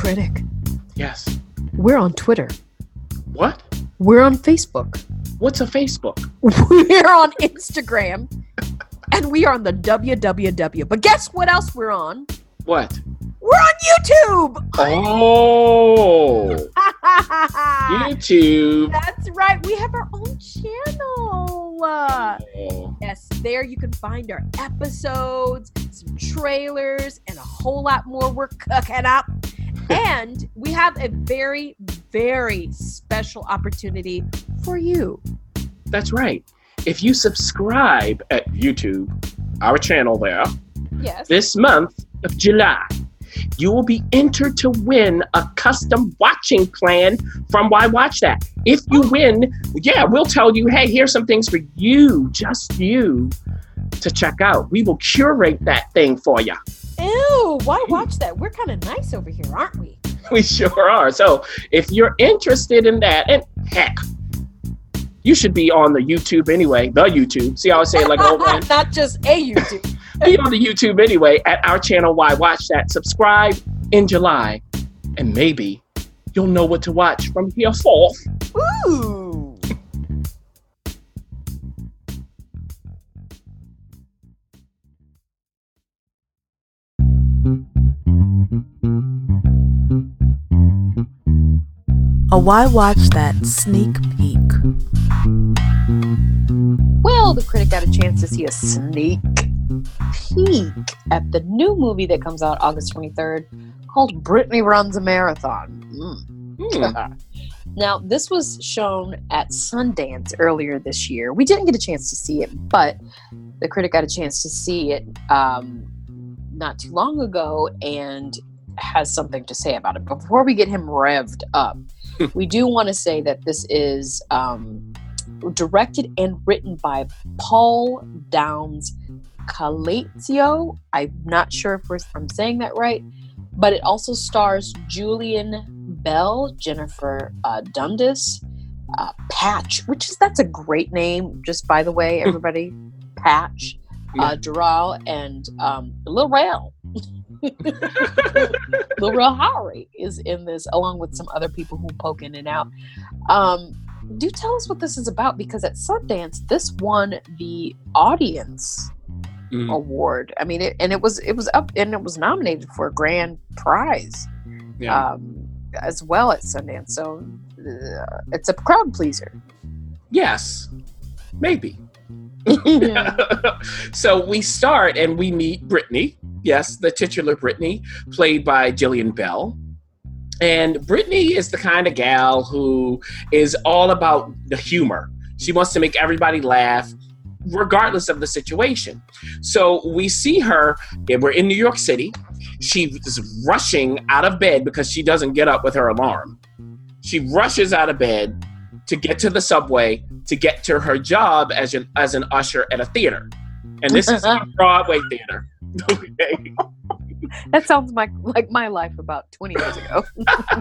Critic. Yes. We're on Twitter. What? We're on Facebook. What's a Facebook? We're on Instagram. and we are on the www. But guess what else we're on? What? We're on YouTube. Oh. YouTube. That's right. We have our own channel. Oh. Yes, there you can find our episodes, some trailers, and a whole lot more we're cooking up. And we have a very, very special opportunity for you. That's right. If you subscribe at YouTube, our channel there, yes. this month of July, you will be entered to win a custom watching plan from Why Watch That. If you win, yeah, we'll tell you, hey, here's some things for you, just you, to check out. We will curate that thing for you. Ew, why watch that? We're kind of nice over here, aren't we? We sure are. So if you're interested in that, and heck, you should be on the YouTube anyway. The YouTube. See how I say it like old oh, man? Not just a YouTube. be on the YouTube anyway at our channel. Why watch that? Subscribe in July, and maybe you'll know what to watch from here forth. Ooh. A Why Watch That sneak peek. Well, the critic got a chance to see a sneak peek at the new movie that comes out August 23rd called Brittany Runs a Marathon. Mm. Mm. now, this was shown at Sundance earlier this year. We didn't get a chance to see it, but the critic got a chance to see it um, not too long ago and has something to say about it. Before we get him revved up, we do want to say that this is um, directed and written by Paul Downs Calatio. I'm not sure if I'm saying that right, but it also stars Jillian Bell, Jennifer uh, Dundas, uh, Patch, which is that's a great name, just by the way, everybody. Patch, uh, Doral, and um, Lil Rel. Lil Rel Howery is in this, along with some other people who poke in and out. Um, do tell us what this is about because at Sundance, this won the audience mm. award. I mean, it, and it was it was up and it was nominated for a grand prize yeah. um, as well at Sundance. So uh, it's a crowd pleaser. Yes, maybe. so we start and we meet Brittany. Yes, the titular Brittany, played by Jillian Bell. And Brittany is the kind of gal who is all about the humor. She wants to make everybody laugh regardless of the situation. So we see her, we're in New York City. She is rushing out of bed because she doesn't get up with her alarm. She rushes out of bed to get to the subway to get to her job as an, as an usher at a theater. And this is a Broadway theater. Okay. That sounds like like my life about 20 years ago.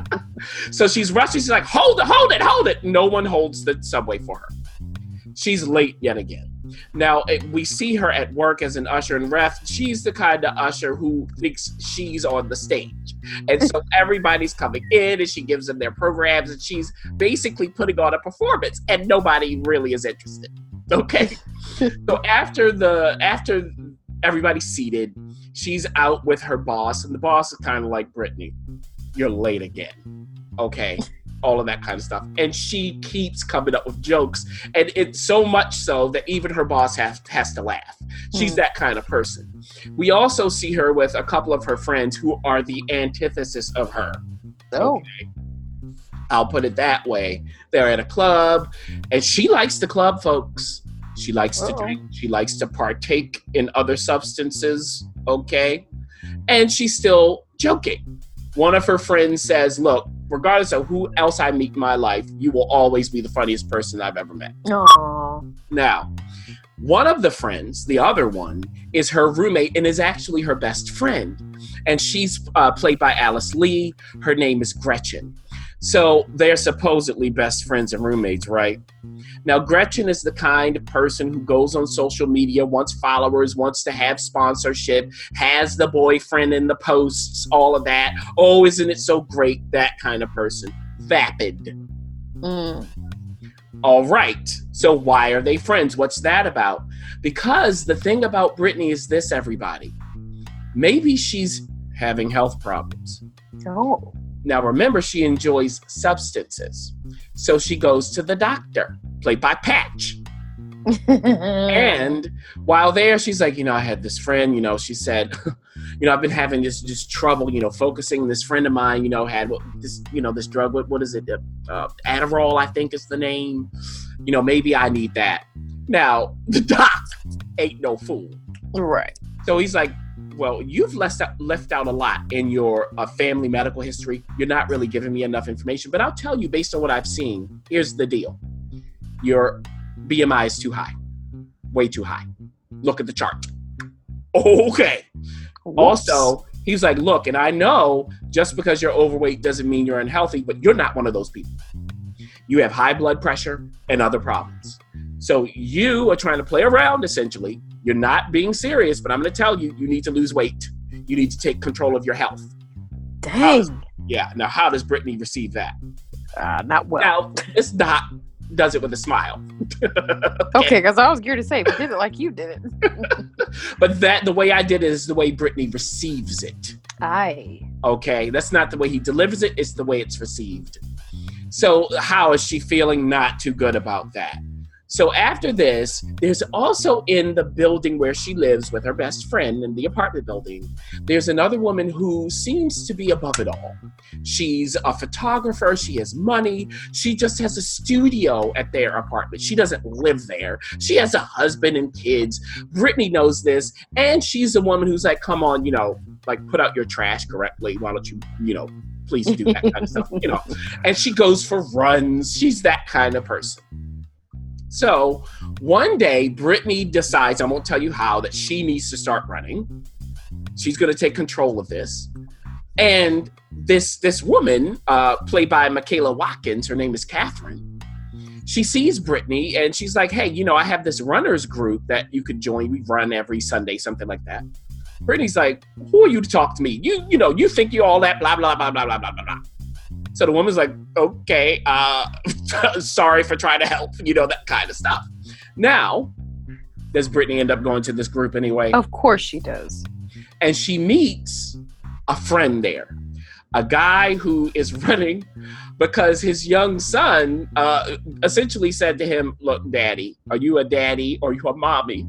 so she's rushing. She's like, hold it, hold it, hold it. No one holds the subway for her. She's late yet again. Now it, we see her at work as an usher and ref. She's the kind of usher who thinks she's on the stage, and so everybody's coming in, and she gives them their programs, and she's basically putting on a performance, and nobody really is interested. Okay, so after the after everybody's seated, she's out with her boss, and the boss is kind of like Brittany, you're late again. Okay all of that kind of stuff. And she keeps coming up with jokes, and it's so much so that even her boss has has to laugh. She's mm. that kind of person. We also see her with a couple of her friends who are the antithesis of her. Oh. Okay? I'll put it that way. They're at a club, and she likes the club, folks. She likes Uh-oh. to drink. She likes to partake in other substances. Okay, and she's still joking one of her friends says, Look, regardless of who else I meet in my life, you will always be the funniest person I've ever met. Aww. Now, one of the friends, the other one, is her roommate and is actually her best friend. And she's uh, played by Alice Lee. Her name is Gretchen. So they're supposedly best friends and roommates, right? Now, Gretchen is the kind of person who goes on social media, wants followers, wants to have sponsorship, has the boyfriend in the posts, all of that. Oh, isn't it so great? That kind of person. Vapid. Mm. All right. So why are they friends? What's that about? Because the thing about Brittany is this, everybody. Maybe she's having health problems. Oh. Now, remember, she enjoys substances. So she goes to the doctor, played by Patch. and while there, she's like, you know, I had this friend, you know, she said, you know, I've been having this just trouble, you know, focusing. This friend of mine, you know, had this, you know, this drug. What, what is it? Uh, Adderall, I think is the name. You know, maybe I need that. Now, the doc ain't no fool. right. So he's like, well, you've left out, left out a lot in your uh, family medical history. You're not really giving me enough information, but I'll tell you based on what I've seen. Here's the deal: your BMI is too high, way too high. Look at the chart. Okay. Whoops. Also, he's like, look, and I know just because you're overweight doesn't mean you're unhealthy, but you're not one of those people. You have high blood pressure and other problems. So you are trying to play around essentially. You're not being serious, but I'm going to tell you, you need to lose weight. You need to take control of your health. Dang. Yeah. Now, how does Brittany receive that? Uh, not well. Now, this doc does it with a smile. okay, because I was geared to say, we did it like you did it. But that the way I did it is the way Brittany receives it. Aye. Okay, that's not the way he delivers it, it's the way it's received. So, how is she feeling not too good about that? So, after this, there's also in the building where she lives with her best friend in the apartment building, there's another woman who seems to be above it all. She's a photographer, she has money, she just has a studio at their apartment. She doesn't live there, she has a husband and kids. Brittany knows this, and she's the woman who's like, come on, you know, like put out your trash correctly. Why don't you, you know, please do that kind of stuff, you know? And she goes for runs, she's that kind of person. So one day, Brittany decides, I won't tell you how, that she needs to start running. She's going to take control of this. And this this woman, uh, played by Michaela Watkins, her name is Catherine. She sees Brittany and she's like, "Hey, you know, I have this runners group that you could join. We run every Sunday, something like that." Brittany's like, "Who are you to talk to me? You you know, you think you all that blah blah blah blah blah blah blah." blah. So the woman's like, "Okay, uh, sorry for trying to help. You know that kind of stuff." Now, does Brittany end up going to this group anyway? Of course she does. and she meets a friend there, a guy who is running because his young son uh, essentially said to him, "Look, Daddy, are you a daddy or you a mommy?"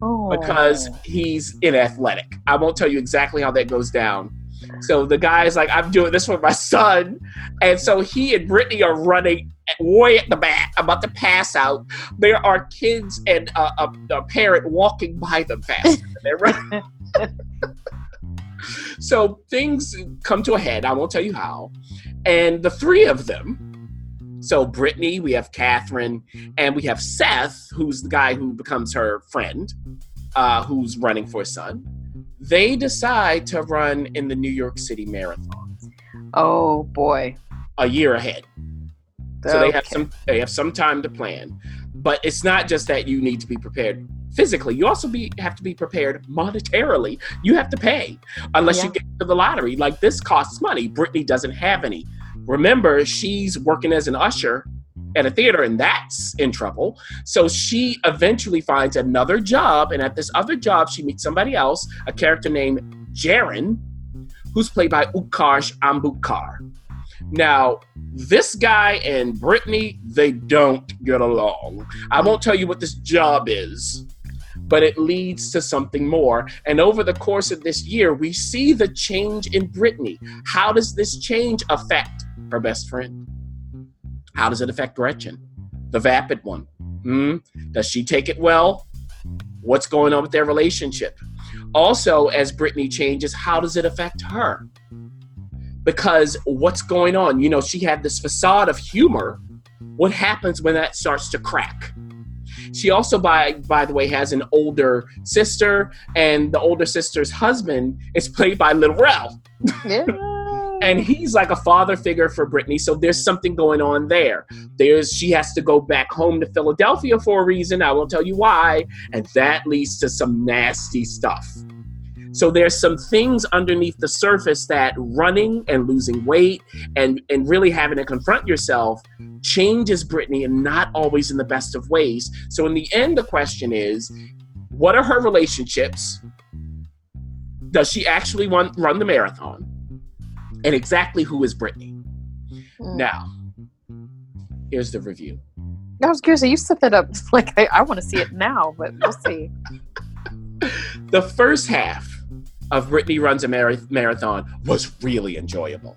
Oh. Because he's in athletic. I won't tell you exactly how that goes down. So the guy's like, "I'm doing this for my son," and so he and Brittany are running way at the back, about to pass out. There are kids and a, a, a parent walking by them fast. They're running. so things come to a head. I won't tell you how. And the three of them, so Brittany, we have Catherine, and we have Seth, who's the guy who becomes her friend, uh, who's running for son. They decide to run in the New York City Marathon Oh boy. a year ahead. So they have some they have some time to plan. But it's not just that you need to be prepared physically. You also be have to be prepared monetarily. You have to pay unless you get to the lottery. Like this costs money. Brittany doesn't have any. Remember, she's working as an usher at a theater and that's in trouble. So she eventually finds another job and at this other job she meets somebody else, a character named Jern, who's played by Utkarsh Ambudkar. Now, this guy and Brittany, they don't get along. I won't tell you what this job is, but it leads to something more. And over the course of this year, we see the change in Brittany. How does this change affect her best friend? How does it affect Gretchen, the vapid one? Hmm? Does she take it well? What's going on with their relationship? Also, as Brittany changes, how does it affect her? because what's going on? You know, she had this facade of humor. What happens when that starts to crack? She also, by by the way, has an older sister, and the older sister's husband is played by Little Rel. Yeah. and he's like a father figure for Brittany. So there's something going on there. There's she has to go back home to Philadelphia for a reason. I won't tell you why, and that leads to some nasty stuff. So there's some things underneath the surface that running and losing weight and and really having to confront yourself changes Brittany and not always in the best of ways. So in the end, the question is, what are her relationships? Does she actually run run the marathon? And exactly who is Brittany? Mm. Now, here's the review. I was curious. You set that up like I, I want to see it now, but we'll see. The first half of Brittany Runs a Mar- Marathon was really enjoyable.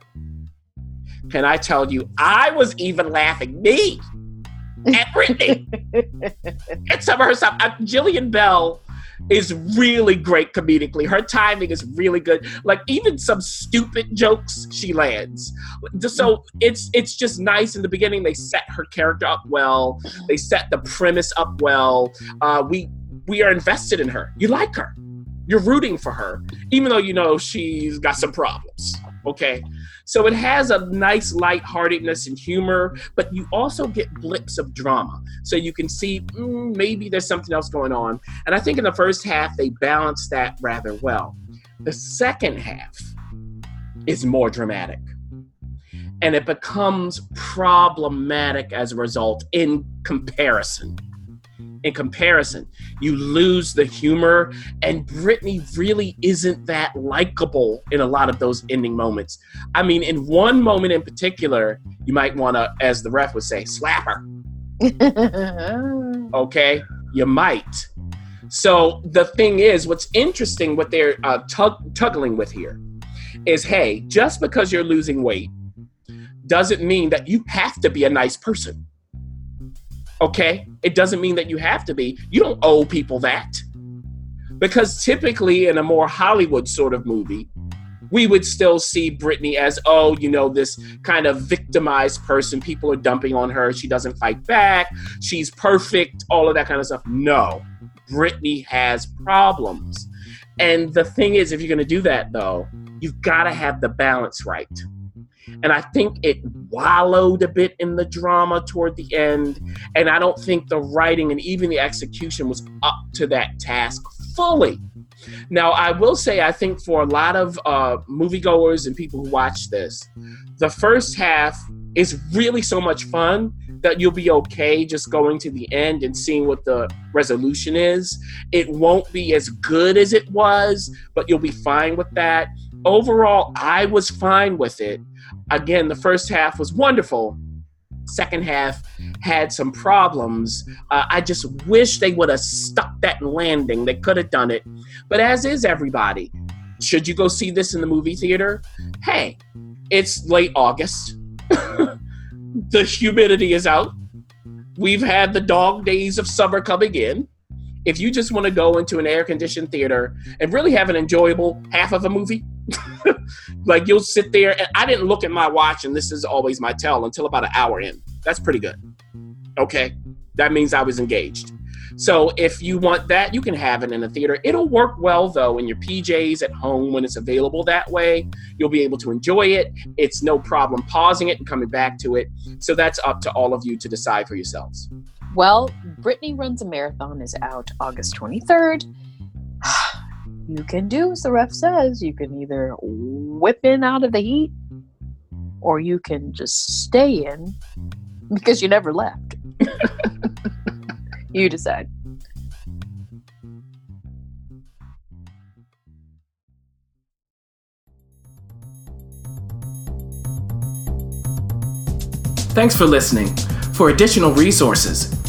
Can I tell you, I was even laughing, me, at Brittany. and some of her stuff. Uh, Jillian Bell is really great comedically. Her timing is really good. Like even some stupid jokes she lands. So it's it's just nice in the beginning. They set her character up well. They set the premise up well. Uh, we we are invested in her. You like her. You're rooting for her, even though you know she's got some problems. Okay. So it has a nice lightheartedness and humor, but you also get blips of drama. So you can see mm, maybe there's something else going on. And I think in the first half, they balance that rather well. The second half is more dramatic. And it becomes problematic as a result in comparison in comparison. You lose the humor, and Brittany really isn't that likable in a lot of those ending moments. I mean, in one moment in particular, you might want to, as the ref would say, slap her. Okay, you might. So the thing is, what's interesting, what they're uh, tug- tuggling with here, is hey, just because you're losing weight doesn't mean that you have to be a nice person. Okay? It doesn't mean that you have to be. You don't owe people that. Because typically in a more Hollywood sort of movie, we would still see Brittany as, oh, you know, this kind of victimized person. People are dumping on her. She doesn't fight back. She's perfect, all of that kind of stuff. No, Brittany has problems. And the thing is, if you're going to do that, though, you've got to have the balance right. And I think it wallowed a bit in the drama toward the end. And I don't think the writing and even the execution was up to that task fully. Now, I will say, I think for a lot of uh, moviegoers and people who watch this, the first half is really so much fun that you'll be okay just going to the end and seeing what the resolution is. It won't be as good as it was, but you'll be fine with that. Overall, I was fine with it again, the first half was wonderful. Second half had some problems. Uh, I just wish they would have stuck that landing. They could have done it. But as is everybody, should you go see this in the movie theater? Hey, it's late August. the humidity is out. We've had the dog days of summer coming in. If you just want to go into an air conditioned theater and really have an enjoyable half of a movie, like you'll sit there and I didn't look at my watch and this is always my tell until about an hour in. That's pretty good. Okay. That means I was engaged. So if you want that, you can have it in a theater. It'll work well though in your PJs at home when it's available that way. You'll be able to enjoy it. It's no problem pausing it and coming back to it. So that's up to all of you to decide for yourselves. Well, Brittany Runs a Marathon is out August 23rd. you can do as the ref says. You can either whip in out of the heat or you can just stay in because you never left. you decide. Thanks for listening. For additional resources,